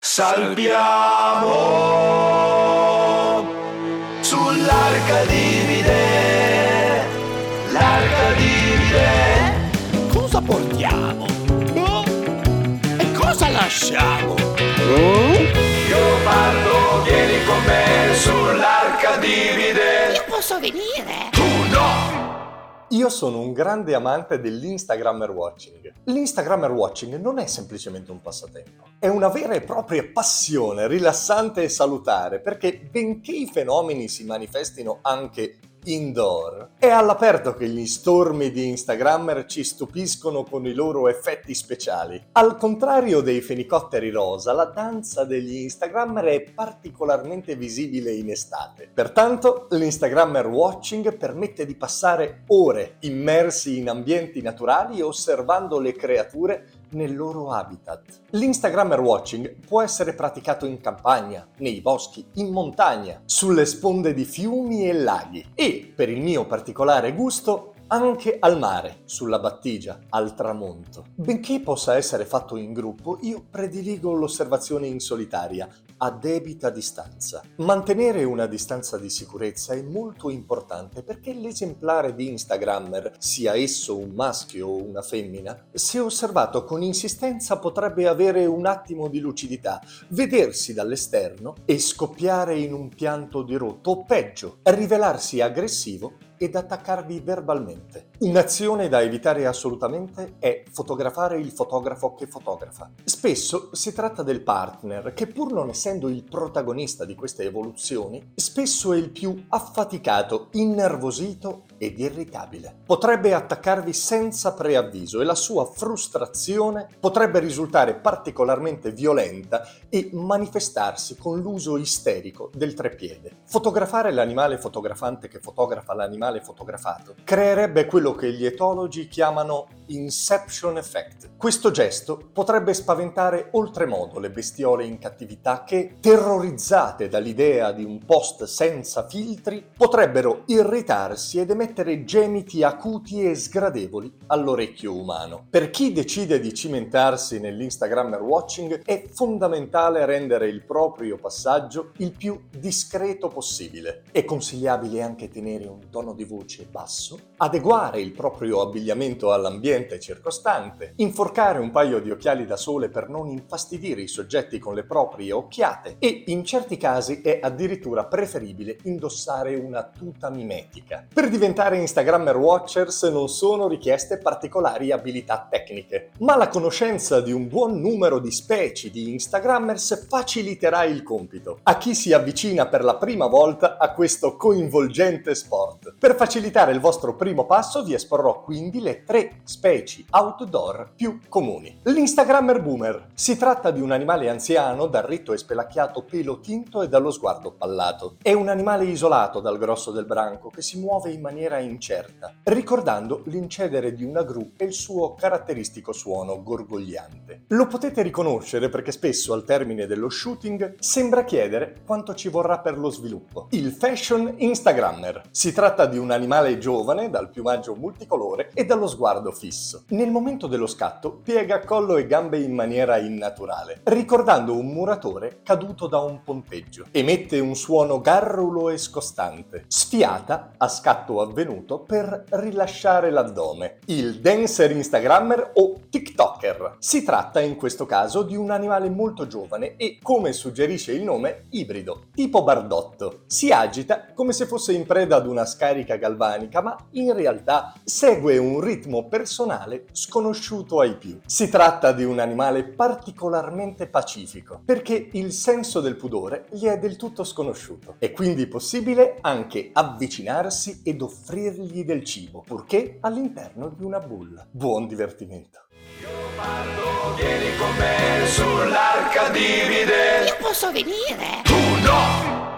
Salpiamo sull'Arcadivide, l'Arcadivide. Cosa portiamo? Oh? E cosa lasciamo? Io parlo, vieni con me sull'Arcadivide. Io posso venire? Io sono un grande amante dell'Instagrammer watching. L'Instagrammer watching non è semplicemente un passatempo, è una vera e propria passione rilassante e salutare perché benché i fenomeni si manifestino anche indoor, è all'aperto che gli stormi di Instagrammer ci stupiscono con i loro effetti speciali. Al contrario dei fenicotteri rosa, la danza degli Instagrammer è particolarmente visibile in estate. Pertanto, l'Instagrammer watching permette di passare ore immersi in ambienti naturali osservando le creature nel loro habitat. L'Instagrammer watching può essere praticato in campagna, nei boschi, in montagna, sulle sponde di fiumi e laghi e, per il mio particolare gusto, anche al mare, sulla battigia, al tramonto. Benché possa essere fatto in gruppo, io prediligo l'osservazione in solitaria, a debita distanza. Mantenere una distanza di sicurezza è molto importante perché l'esemplare di Instagrammer, sia esso un maschio o una femmina, se osservato con insistenza potrebbe avere un attimo di lucidità, vedersi dall'esterno e scoppiare in un pianto di rotto o peggio, rivelarsi aggressivo ed attaccarvi verbalmente. Un'azione da evitare assolutamente è fotografare il fotografo che fotografa. Spesso si tratta del partner che pur non essendo il protagonista di queste evoluzioni, spesso è il più affaticato, innervosito ed irritabile. Potrebbe attaccarvi senza preavviso e la sua frustrazione potrebbe risultare particolarmente violenta e manifestarsi con l'uso isterico del treppiede. Fotografare l'animale fotografante che fotografa l'animale fotografato. Creerebbe quello che gli etologi chiamano inception effect. Questo gesto potrebbe spaventare oltremodo le bestiole in cattività che, terrorizzate dall'idea di un post senza filtri, potrebbero irritarsi ed emettere gemiti acuti e sgradevoli all'orecchio umano. Per chi decide di cimentarsi nell'Instagrammer watching è fondamentale rendere il proprio passaggio il più discreto possibile. È consigliabile anche tenere un tono di voce basso, adeguare il proprio abbigliamento all'ambiente circostante, inforcare un paio di occhiali da sole per non infastidire i soggetti con le proprie occhiate e in certi casi è addirittura preferibile indossare una tuta mimetica. Per diventare Instagrammer Watchers non sono richieste particolari abilità tecniche, ma la conoscenza di un buon numero di specie di Instagrammers faciliterà il compito a chi si avvicina per la prima volta a questo coinvolgente sport. Per facilitare il vostro primo passo vi esporrò quindi le tre specie outdoor più comuni. L'Instagrammer Boomer. Si tratta di un animale anziano dal ritto e spelacchiato pelo tinto e dallo sguardo pallato. È un animale isolato dal grosso del branco che si muove in maniera incerta, ricordando l'incedere di una gru e il suo caratteristico suono gorgogliante. Lo potete riconoscere perché spesso al termine dello shooting sembra chiedere quanto ci vorrà per lo sviluppo. Il fashion Instagrammer. Si tratta di un animale giovane dal piumaggio multicolore e dallo sguardo fisso. Nel momento dello scatto piega collo e gambe in maniera innaturale, ricordando un muratore caduto da un ponteggio. Emette un suono garrulo e scostante, sfiata a scatto avvenuto per rilasciare l'addome. Il dancer Instagrammer o TikToker. Si tratta in questo caso di un animale molto giovane e, come suggerisce il nome, ibrido, tipo bardotto. Si agita come se fosse in preda ad una scarica galvanica, ma in realtà segue un ritmo personale sconosciuto ai più. Si tratta di un animale particolarmente pacifico, perché il senso del pudore gli è del tutto sconosciuto. È quindi possibile anche avvicinarsi ed offrirgli del cibo, purché all'interno di una bulla. Buon divertimento! Io parlo, Vieni con me sull'arca di. Io posso venire? Tu no!